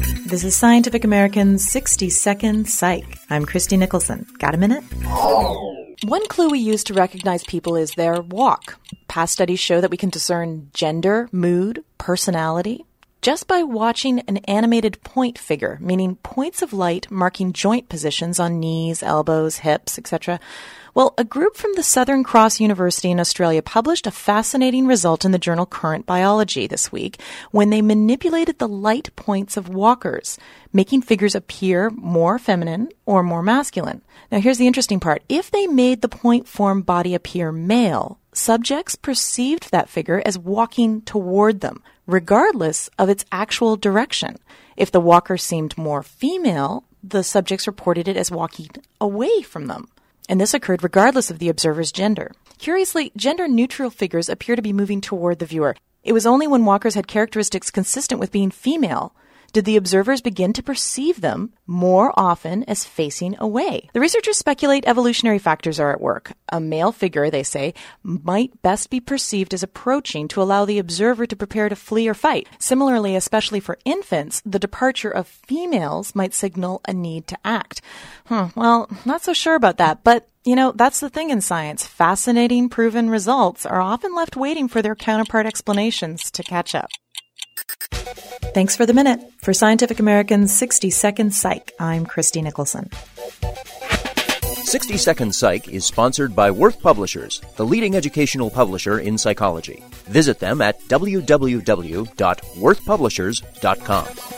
This is Scientific American's 60 Second Psych. I'm Christie Nicholson. Got a minute? One clue we use to recognize people is their walk. Past studies show that we can discern gender, mood, personality, just by watching an animated point figure, meaning points of light marking joint positions on knees, elbows, hips, etc. Well, a group from the Southern Cross University in Australia published a fascinating result in the journal Current Biology this week when they manipulated the light points of walkers, making figures appear more feminine or more masculine. Now, here's the interesting part. If they made the point form body appear male, subjects perceived that figure as walking toward them, regardless of its actual direction. If the walker seemed more female, the subjects reported it as walking away from them and this occurred regardless of the observer's gender. Curiously, gender neutral figures appear to be moving toward the viewer. It was only when walkers had characteristics consistent with being female did the observers begin to perceive them more often as facing away. The researchers speculate evolutionary factors are at work. A male figure, they say, might best be perceived as approaching to allow the observer to prepare to flee or fight. Similarly, especially for infants, the departure of females might signal a need to act. Hmm, well, not so sure about that, but you know, that's the thing in science. Fascinating proven results are often left waiting for their counterpart explanations to catch up. Thanks for the minute. For Scientific American's 60 Second Psych, I'm Christie Nicholson. 60 Second Psych is sponsored by Worth Publishers, the leading educational publisher in psychology. Visit them at www.worthpublishers.com.